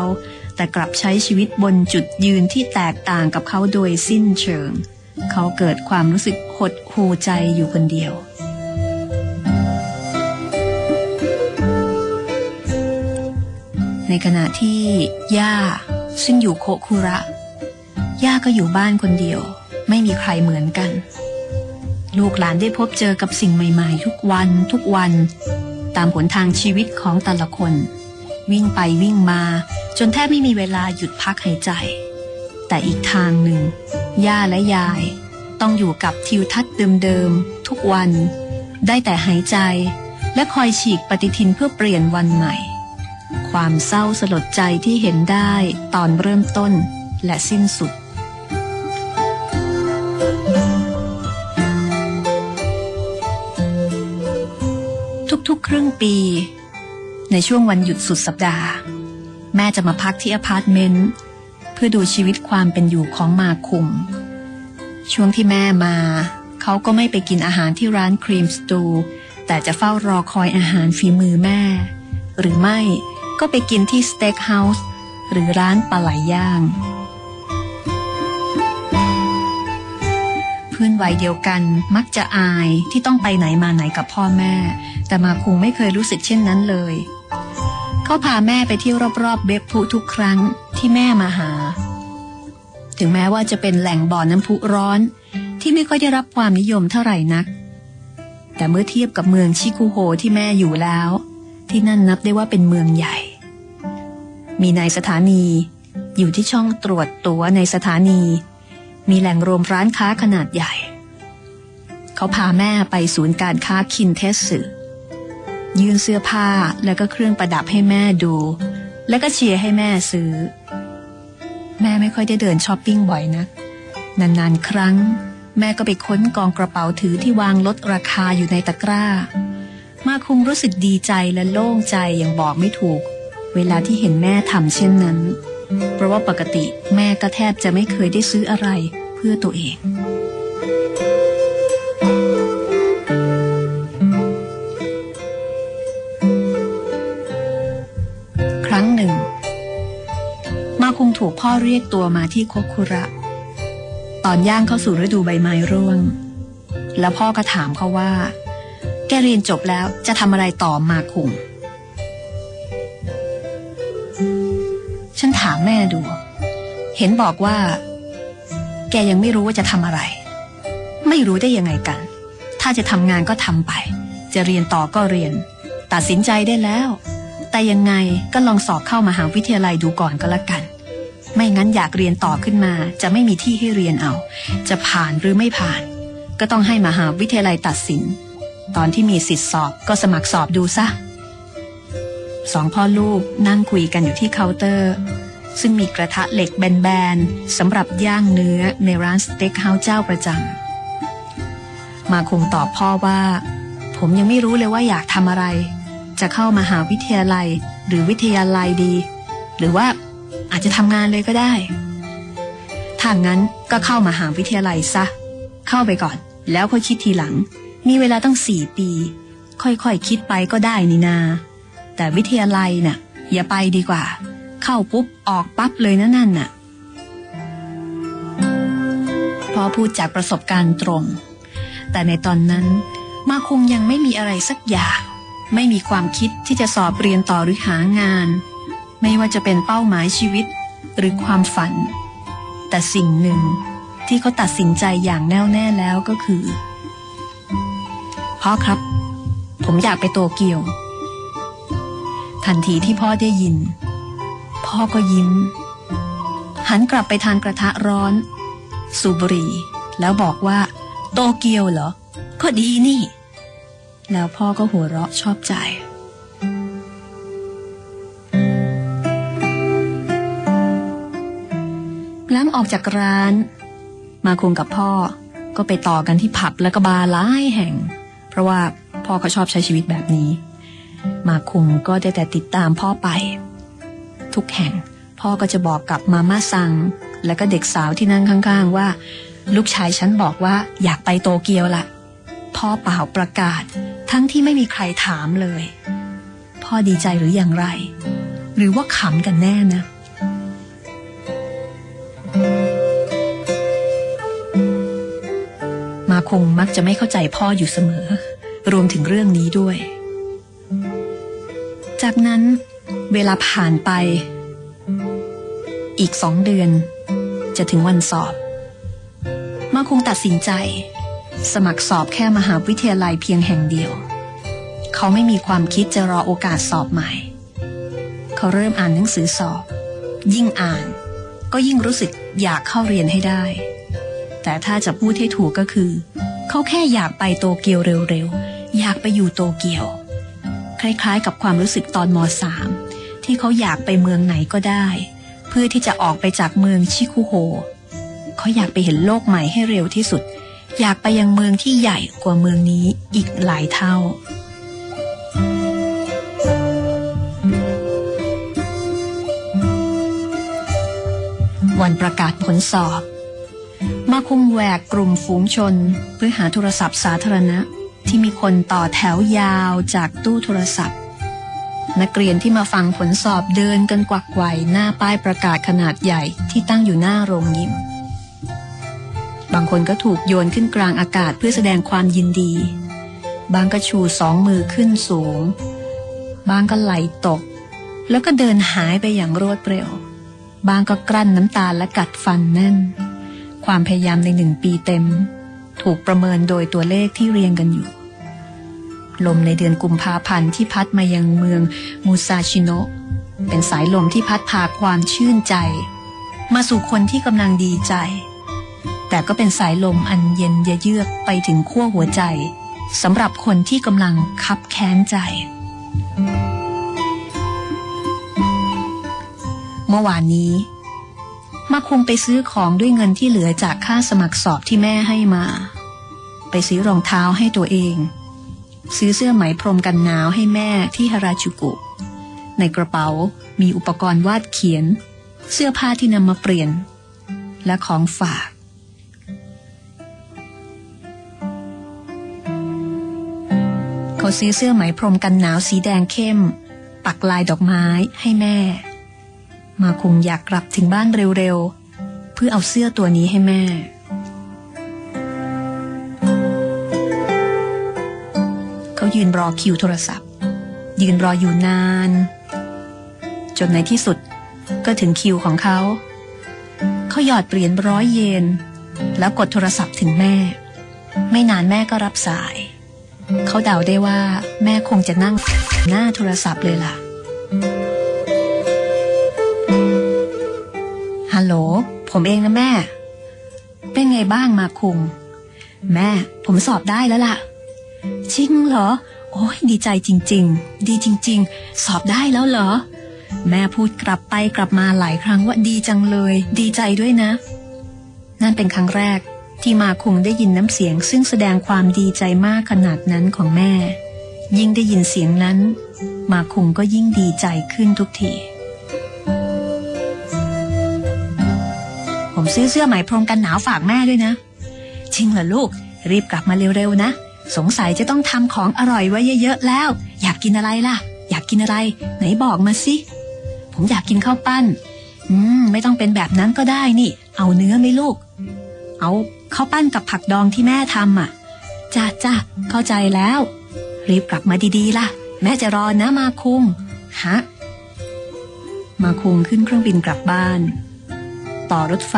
แต่กลับใช้ชีวิตบนจุดยืนที่แตกต่างกับเขาโดยสิ้นเชิง เขาเกิดความรู้สึกหดหูใจอยู่คนเดียวในขณะที่ย่าซึ่งอยู่โคคุระ ย่าก็อยู่บ้านคนเดียว ไม่มีใครเหมือนกัน ลูกหลานได้พบเจอกับสิ่งใหม่ๆ ทุกวันทุกวัน ตามผลทางชีวิตของแต่ละคน วิ่งไปวิ่งมา จนแทบไม่มีเวลาหยุดพักหายใจ แต่อีกทางหนึ่ง ย่าและยาย ต้องอยู่กับทิวทัศน์เดิมๆทุกวัน ได้แต่หายใจ และคอยฉีกปฏิทินเพื่อเปลี่ยนวันใหม่ ความเศร้าสลดใจที่เห็นได้ตอนเริ่มต้นและสิ้นสุดทุกๆ ครึ่งปี ในช่วงวันหยุดสุดสัปดาห์ แม่จะมาพักที่อพาร์ตเมนต์ เพื่อดูชีวิตความเป็นอยู่ของมาคุง ช่วงที่แม่มา เขาก็ไม่ไปกินอาหารที่ร้านครีมสตู แต่จะเฝ้ารอคอยอาหารฝีมือแม่ หรือไม่ก็ไปกินที่สเต็กเฮาส์หรือร้านปลาไหลย่าง เพื่อนวัยเดียวกันมักจะอายที่ต้องไปไหนมาไหนกับพ่อแม่ แต่มาคุงไม่เคยรู้สึกเช่นนั้นเลย เขาพาแม่ไปเที่ยวรอบๆเบฟพุทุกครั้งที่แม่มาหา ถึงแม้ว่าจะเป็นแหล่งบ่อน้ำพุร้อน ที่ไม่ค่อยได้รับความนิยมเท่าไหร่นัก แต่เมื่อเทียบกับเมืองชิคุโฮที่แม่อยู่แล้ว ที่นั่นนับได้ว่าเป็นเมืองใหญ่ มีในสถานี อยู่ที่ช่องตรวจตั๋วในสถานี มีแหล่งรวมร้านค้าขนาดใหญ่ เขาพาแม่ไปศูนย์การค้าคินเทสสึยื่นเสื้อผ้าแล้วก็เครื่องประดับให้แม่ดู แล้วก็เชียร์ให้แม่ซื้อ แม่ไม่ค่อยได้เดินช้อปปิ้งบ่อยนะนานๆ ครั้ง แม่ก็ไปค้นกองกระเป๋าถือที่วางลดราคาอยู่ในตะกร้า มาคงรู้สึกดีใจและโล่งใจอย่างบอกไม่ถูก เวลาที่เห็นแม่ทำเช่นนั้น เพราะว่าปกติแม่ก็แทบจะไม่เคยได้ซื้ออะไรเพื่อตัวเอง พ่อเรียกตัวมาที่โคคุระ ตอนย่างเข้าสู่ฤดูใบไม้ร่วง แล้วพ่อก็ถามเขาว่า แกเรียนจบแล้วจะทำอะไรต่อมาคุงฉันถามแม่ดู เห็นบอกว่า แกยังไม่รู้ว่าจะทำอะไร ไม่รู้ได้ยังไงกัน ถ้าจะทำงานก็ทำไป จะเรียนต่อก็เรียน ตัดสินใจได้แล้ว แต่ยังไงก็ลองสอบเข้ามหาวิทยาลัยดูก่อนก็แล้วกัน ไม่งั้นอยากเรียนต่อขึ้นมา จะไม่มีที่ให้เรียนเอา จะผ่านหรือไม่ผ่าน ก็ต้องให้มหาวิทยาลัยตัดสิน ตอนที่มีสิทธิสอบก็สมัครสอบดูซะสองพ่อลูกนั่งคุยกันอยู่ที่เคาน์เตอร์ ซึ่งมีกระทะเหล็กแบนๆสำหรับย่างเนื้อในร้านสเต็กเฮาส์เจ้าประจำมาคุงตอบพ่อว่า ผมยังไม่รู้เลยว่าอยากทำอะไร จะเข้ามหาวิทยาลัยหรือวิทยาลัยดี หรือว่าอา จจะทำงานเลยก็ได้ถ้างั้นก็เข้ามาหาวิทยาลัยซะ เข้าไปก่อน แล้วค่อยคิดทีหลัง มีเวลาตั้งสี่ปี ค่อยๆคคิดไปก็ได้นี่นา แต่วิทยาลัยน่ะ อย่าไปดีกว่า เข้าปุ๊บออกปั๊บเลยนะนั่นน่ะพอพูดจากประสบการณ์ตรง แต่ในตอนนั้นมาคงยังไม่มีอะไรสักอย่าง ไม่มีความคิดที่จะสอบเรียนต่อหรือหางาน ไม่ว่าจะเป็นเป้าหมายชีวิตหรือความฝัน แต่สิ่งหนึ่งที่เขาตัดสินใจอย่างแน่วแน่แล้วก็คือพ่อครับ ผมอยากไปโตเกียว ทันทีที่พ่อได้ยิน พ่อก็ยิ้ม หันกลับไปทานกระทะร้อน สูบบุหรี่แล้วบอกว่า โตเกียวเหรอ ก็ดีนี่ แล้วพ่อก็หัวเราะชอบใจ ออกจากร้าน มาคุงกับพ่อ ก็ไปต่อกันที่ผับและก็บาร์หลายแห่ง เพราะว่าพ่อเขาชอบใช้ชีวิตแบบนี้ มาคุงก็ได้แต่ติดตามพ่อไป ทุกแห่งพ่อก็จะบอกกับมาม่าซัง และก็เด็กสาวที่นั่งข้างๆว่า ลูกชายฉันบอกว่าอยากไปโตเกียวละพ่อเปล่าประกาศ ทั้งที่ไม่มีใครถามเลย พ่อดีใจหรืออย่างไร หรือว่าขำกันแน่นะ คงมักจะไม่เข้าใจพ่ออยู่เสมอ รวมถึงเรื่องนี้ด้วย จากนั้นเวลาผ่านไป อีกสองเดือน จะถึงวันสอบ มาคงตัดสินใจ สมัครสอบแค่มหาวิทยาลัยเพียงแห่งเดียว เขาไม่มีความคิดจะรอโอกาสสอบใหม่ เขาเริ่มอ่านหนังสือสอบ ยิ่งอ่าน ก็ยิ่งรู้สึกอยากเข้าเรียนให้ได้ แต่ถ้าจะพูดให้ถูกก็คือ เขาแค่อยากไปโตเกียวเร็วๆ อยากไปอยู่โตเกียว คล้ายๆ กับความรู้สึกตอนมสามที่เขาอยากไปเมืองไหนก็ได้ เพื่อที่จะออกไปจากเมืองชิคุโฮเขาอยากไปเห็นโลกใหม่ให้เร็วที่สุด อยากไปยังเมืองที่ใหญ่กว่าเมืองนี้อีกหลายเท่าวันประกาศผลสอบ มาคุมแหวกกลุ่มฝูงชน เพื่อหาโทรศัพท์สาธารณะ ที่มีคนต่อแถวยาวจากตู้โทรศัพท์ นักเรียนที่มาฟังผลสอบเดินกันกวักไกวหน้าป้ายประกาศขนาดใหญ่ที่ตั้งอยู่หน้าโรงยิม บางคนก็ถูกโยนขึ้นกลางอากาศเพื่อแสดงความยินดี บางก็ชูสองมือขึ้นสูง บางก็ไหลตก แล้วก็เดินหายไปอย่างรวดเร็ว บางก็กลั้นน้ำตาและกัดฟันแน่น ความพยายามในหนึ่งปีเต็ม ถูกประเมินโดยตัวเลขที่เรียงกันอยู่ ลมในเดือนกุมภาพันธ์ที่พัดมายังเมืองมูซาชิโนะเป็นสายลมที่พัดพาความชื่นใจ มาสู่คนที่กำลังดีใจ แต่ก็เป็นสายลมอันเย็นเยือกไปถึงขั้วหัวใจสำหรับคนที่กำลังคับแค้นใจ เมื่อวานนี้ มาคงไปซื้อของด้วยเงินที่เหลือจากค่าสมัครสอบที่แม่ให้มา ไปซื้อรองเท้าให้ตัวเอง ซื้อเสื้อไหมพรมกันหนาวให้แม่ที่ฮาราจูกุ ในกระเป๋ามีอุปกรณ์วาดเขียน เสื้อผ้าที่นำมาเปลี่ยน และของฝากเขาซื้อเสื้อไหมพรมกันหนาวสีแดงเข้ม ปักลายดอกไม้ให้แม่ มาคงอยากกลับถึงบ้านเร็วๆ เพื่อเอาเสื้อตัวนี้ให้แม่ เขายืนรอคิวโทรศัพท์ ยืนรออยู่นาน จนในที่สุดก็ถึงคิวของเขา เขาหยอดเหรียญร้อยเยน แล้วกดโทรศัพท์ถึงแม่ ไม่นานแม่ก็รับสาย เขาเดาได้ว่าแม่คงจะนั่งหน้าโทรศัพท์เลยล่ะ ฮัลโหล ผมเองนะแม่ เป็นไงบ้างมาคุง แม่ ผมสอบได้แล้วล่ะ จริงเหรอ โอ้ยดีใจจริง ๆ ดีจริง ๆ สอบได้แล้วเหรอ แม่พูดกลับไปกลับมาหลายครั้งว่าดีจังเลย ดีใจด้วยนะ นั่นเป็นครั้งแรกที่มาคุงได้ยินน้ำเสียง ซึ่งแสดงความดีใจมากขนาดนั้นของแม่ ยิ่งได้ยินเสียงนั้น มาคุงก็ยิ่งดีใจขึ้นทุกที ผมซื้อเสื้อไหมพรมกันหนาวฝากแม่ด้วยนะ จริงเหรอลูก รีบกลับมาเร็วๆนะ สงสัยจะต้องทำของอร่อยไว้เยอะๆแล้ว อยากกินอะไรล่ะ อยากกินอะไร ไหนบอกมาสิ ผมอยากกินข้าวปั้น อืม ไม่ต้องเป็นแบบนั้นก็ได้นี่ เอาเนื้อไหมลูก เอาข้าวปั้นกับผักดองที่แม่ทำอะจ้าจ้าเข้าใจแล้ว รีบกลับมาดีๆล่ะ แม่จะรอนะมาคุงฮะมาคุงขึ้นเครื่องบินกลับบ้าน ต่อรถไฟ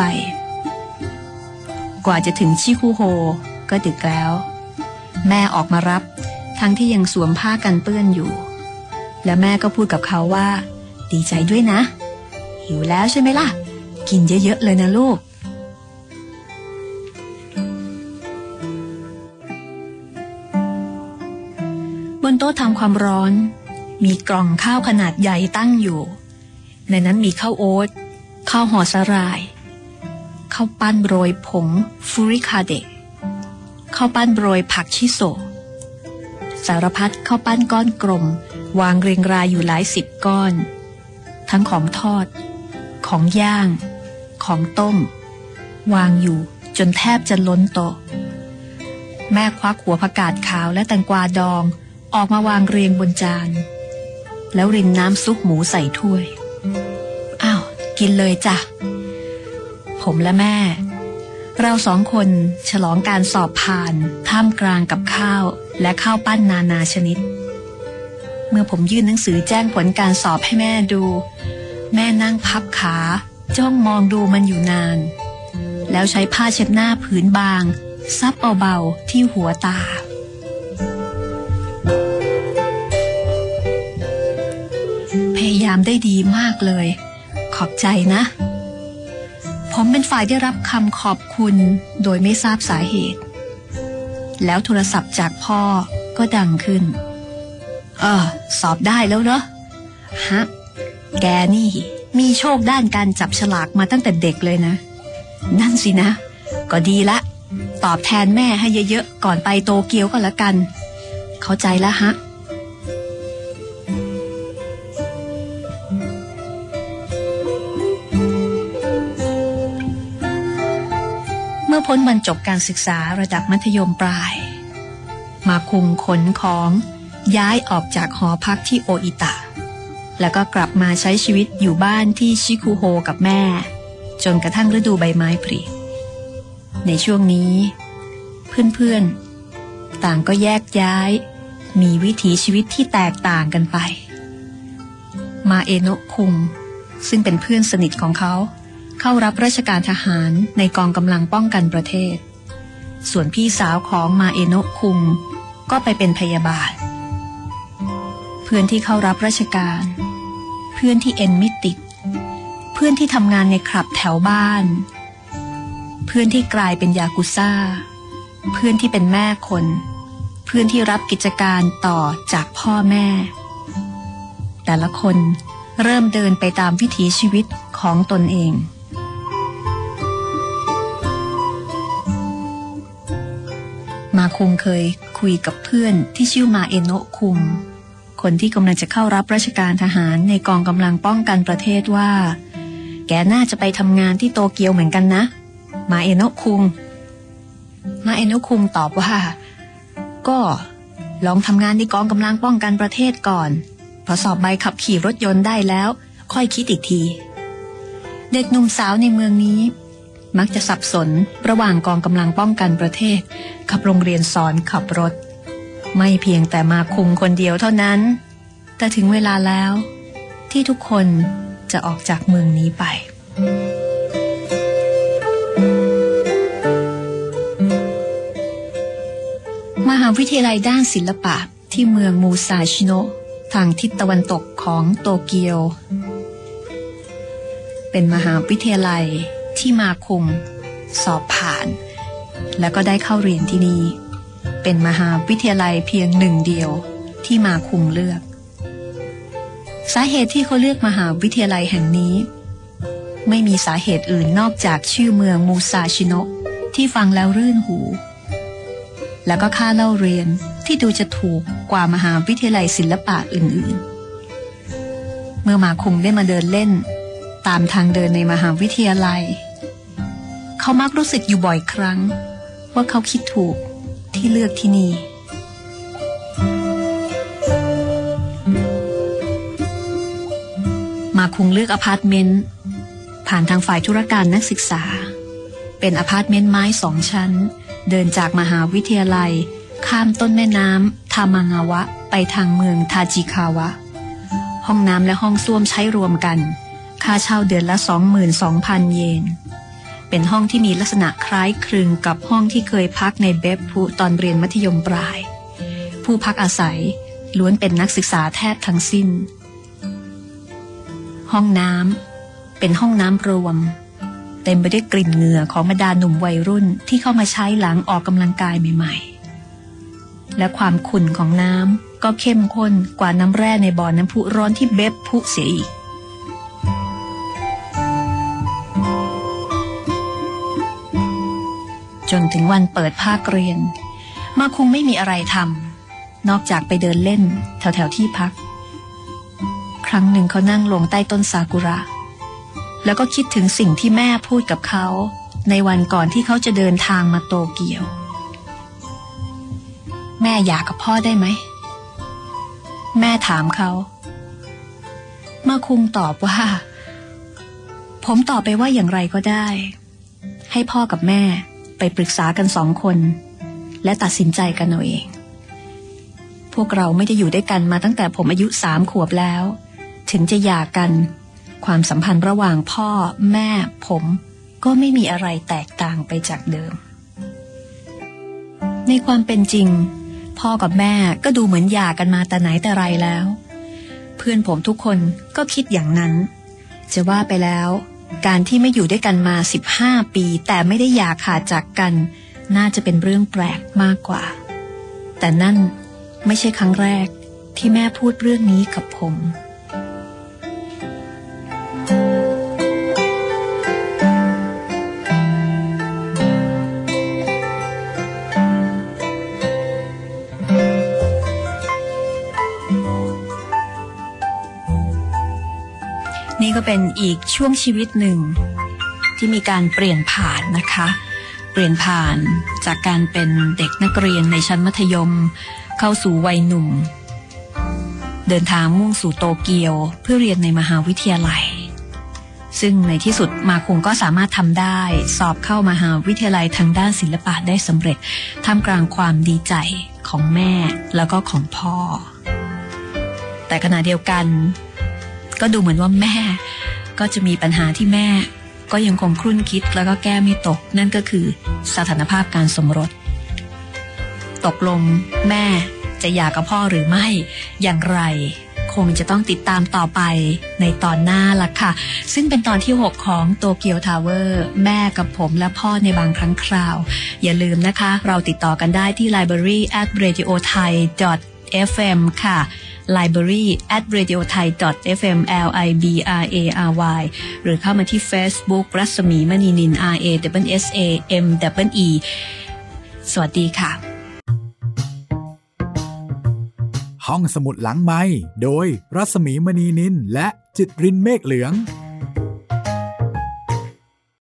กว่าจะถึงชิคูโฮ ก็ดึกแล้ว แม่ออกมารับ ทั้งที่ยังสวมผ้ากันเปื้อนอยู่ และแม่ก็พูดกับเขาว่า ดีใจด้วยนะ หิวแล้วใช่ไหมล่ะ กินเยอะๆเลยนะลูกบนโต๊ะทำความร้อน มีกล่องข้าวขนาดใหญ่ตั้งอยู่ ในนั้นมีข้าวโอ๊ต ข้าวห่อสาหร่าย ข้าวปั้นโรยผงฟูริคาเดะข้าวปั้นโรยผักชิโซ สารพัดข้าวปั้นก้อนกลม วางเรียงรายอยู่หลายสิบก้อน ทั้งของทอด ของย่าง ของต้ม วางอยู่จนแทบจะล้นโต๊ะแม่ควักหัวผักกาดขาวและแตงกวาดองออกมาวางเรียงบนจาน แล้วรินน้ำซุปหมูใส่ถ้วย กินเลยจ้ะ ผมและแม่ เราสองคนฉลองการสอบผ่าน ท่ามกลางกับข้าวและข้าวปั้นนานาชนิด เมื่อผมยื่นหนังสือแจ้งผลการสอบให้แม่ดู แม่นั่งพับขาจ้องมองดูมันอยู่นาน แล้วใช้ผ้าเช็ดหน้าผืนบาง ซับเบาๆที่หัวตา พยายามได้ดีมากเลย ขอบใจนะ ผมเป็นฝ่ายได้รับคำขอบคุณโดยไม่ทราบสาเหตุ แล้วโทรศัพท์จากพ่อก็ดังขึ้น เออ สอบได้แล้วเหรอ ฮะ แกนี่ มีโชคด้านการจับฉลากมาตั้งแต่เด็กเลยนะ นั่นสินะ ก็ดีละ ตอบแทนแม่ให้เยอะๆ ก่อนไปโตเกียวก็แล้วกัน เข้าใจแล้วฮะ บรรจบการศึกษาระดับมัธยมปลาย มาคุมขนของย้ายออกจากหอพักที่โออิตะ แล้วก็กลับมาใช้ชีวิตอยู่บ้านที่ชิคุโฮกับแม่ จนกระทั่งฤดูใบไม้ผลิในช่วงนี้ เพื่อนๆ ต่างก็แยกย้าย มีวิถีชีวิตที่แตกต่างกันไป มาเอโนะคุงซึ่งเป็นเพื่อนสนิทของเขา เข้ารับราชการทหารในกองกำลังป้องกันประเทศ ส่วนพี่สาวของมาเอโนะคุงก็ไปเป็นพยาบาล เพื่อนที่เข้ารับราชการ เพื่อนที่เอ็นมิติด เพื่อนที่ทำงานในคลับแถวบ้าน เพื่อนที่กลายเป็นยากุซ่า เพื่อนที่เป็นแม่คน เพื่อนที่รับกิจการต่อจากพ่อแม่ แต่ละคนเริ่มเดินไปตามวิถีชีวิตของตนเอง มาคุงเคยคุยคุยกับเพื่อนที่ชื่อมาเอโนะคุงคนที่กำลังจะเข้ารับราชการทหารในกองกำลังป้องกันประเทศว่า แกน่าจะไปทำงานที่โตเกียวเหมือนกันนะ มาเอโนะคุง มาเอโนะคุงตอบว่า ก็ลองทำงานในกองกำลังป้องกันประเทศก่อน พอสอบใบขับขี่รถยนต์ได้แล้ว ค่อยคิดอีกที เด็กหนุ่มสาวในเมืองนี้ มักจะสับสนระหว่างกองกำลังป้องกันประเทศกับโรงเรียนสอนขับรถ ไม่เพียงแต่มาคุมคนเดียวเท่านั้น แต่ถึงเวลาแล้ว ที่ทุกคนจะออกจากเมืองนี้ไปมหาวิทยาลัยด้านศิลปะที่เมืองมูซาชิโนะทางทิศตะวันตกของโตเกียว เป็นมหาวิทยาลัย ที่มาคุมสอบผ่าน แล้วก็ได้เข้าเรียนที่นี่ เป็นมหาวิทยาลัยเพียงหนึ่งเดียวที่มาคุมเลือก สาเหตุที่เขาเลือกมหาวิทยาลัยแห่งนี้ ไม่มีสาเหตุอื่นนอกจากชื่อเมืองมูซาชิโนะที่ฟังแล้วรื่นหู แล้วก็ค่าเล่าเรียนที่ดูจะถูกกว่ามหาวิทยาลัยศิลปะอื่นๆ เมื่อมาคุงได้มาเดินเล่น ตามทางเดินในมหาวิทยาลัย เขามักรู้สึกอยู่บ่อยครั้ง ว่าเขาคิดถูกที่เลือกที่นี่มาคุงเลือกอพาร์ตเมนต์ผ่านทางฝ่ายธุรการนักศึกษา เป็นอพาร์ตเมนต์ไม้สองชั้น เดินจากมหาวิทยาลัย ข้ามต้นแม่น้ำทามางาวะ ไปทางเมืองทาจิคาวะ ห้องน้ำและห้องส้วมใช้รวมกัน ค่าเช่าเดือนละ 22,000 เยน เป็นห้องที่มีลักษณะคล้ายคลึงกับห้องที่เคยพักในเบฟพูตอนเรียนมัธยมปลาย ผู้พักอาศัยล้วนเป็นนักศึกษาแทบทั้งสิ้น ห้องน้ำเป็นห้องน้ำรวม เต็มไปด้วยกลิ่นเหงื่อของบรรดาหนุ่มวัยรุ่นที่เข้ามาใช้หลังออกกำลังกายใหม่ ๆ และความขุ่นของน้ำก็เข้มข้นกว่าน้ำแร่ในบ่อน้ำพุร้อนที่เบบพุเสียอีก จนถึงวันเปิดภาคเรียน มาคงไม่มีอะไรทำนอกจากไปเดินเล่น แถวๆที่พัก ครั้งหนึ่งเขานั่งลงใต้ต้นซากุระ แล้วก็คิดถึงสิ่งที่แม่พูดกับเขา ในวันก่อนที่เขาจะเดินทางมาโตเกียว แม่อยากกับพ่อได้ไหม แม่ถามเขามาคุงตอบว่า ผมตอบไปว่าอย่างไรก็ได้ ให้พ่อกับแม่ ไปปรึกษากันสองคน และตัดสินใจกันเอาเอง พวกเราไม่ได้อยู่ด้วยกันมาตั้งแต่ผมอายุสามขวบแล้ว ถึงจะหย่ากัน ความสัมพันธ์ระหว่างพ่อแม่ผมก็ไม่มีอะไรแตกต่างไปจากเดิม ในความเป็นจริง พ่อกับแม่ก็ดูเหมือนหย่ากันมาแต่ไหนแต่ไรแล้ว เพื่อนผมทุกคนก็คิดอย่างนั้น จะว่าไปแล้ว การที่ไม่อยู่ด้วยกันมา 15 ปี แต่ไม่ได้หย่าขาดจากกัน น่าจะเป็นเรื่องแปลกมากกว่า แต่นั่นไม่ใช่ครั้งแรกที่แม่พูดเรื่องนี้กับผม นี่ก็เป็นอีกช่วงชีวิตหนึ่ง ที่มีการเปลี่ยนผ่านนะคะ เปลี่ยนผ่านจากการเป็นเด็กนักเรียนในชั้นมัธยม เข้าสู่วัยหนุ่ม เดินทางมุ่งสู่โตเกียวเพื่อเรียนในมหาวิทยาลัย ซึ่งในที่สุดมาคงก็สามารถทำได้ สอบเข้ามหาวิทยาลัยทางด้านศิลปะได้สำเร็จท่ามกลางความดีใจของแม่แล้วก็ของพ่อ แต่ขณะเดียวกัน ก็ดูเหมือนว่าแม่ ก็จะมีปัญหาที่แม่ ก็ยังคงครุ่นคิดแล้วก็แก้ไม่ตก นั่นก็คือสถานภาพการสมรส ตกลงแม่จะหย่ากับพ่อหรือไม่อย่างไร คงจะต้องติดตามต่อไปในตอนหน้าละค่ะ ซึ่งเป็นตอนที่ 6 ของโตเกียวทาวเวอร์แม่กับผมและพ่อในบางครั้งคราว อย่าลืมนะคะ เราติดต่อกันได้ที่ library at radio thai fm ค่ะ library at radio thai fm l i b r a r y หรือเข้ามาที่ Facebook รัศมีมณีนิน r a w s a m w e สวัสดีค่ะ ห้องสมุดหลังไม้โดยรัสมีมณีนินและจิตรินเมฆเหลือง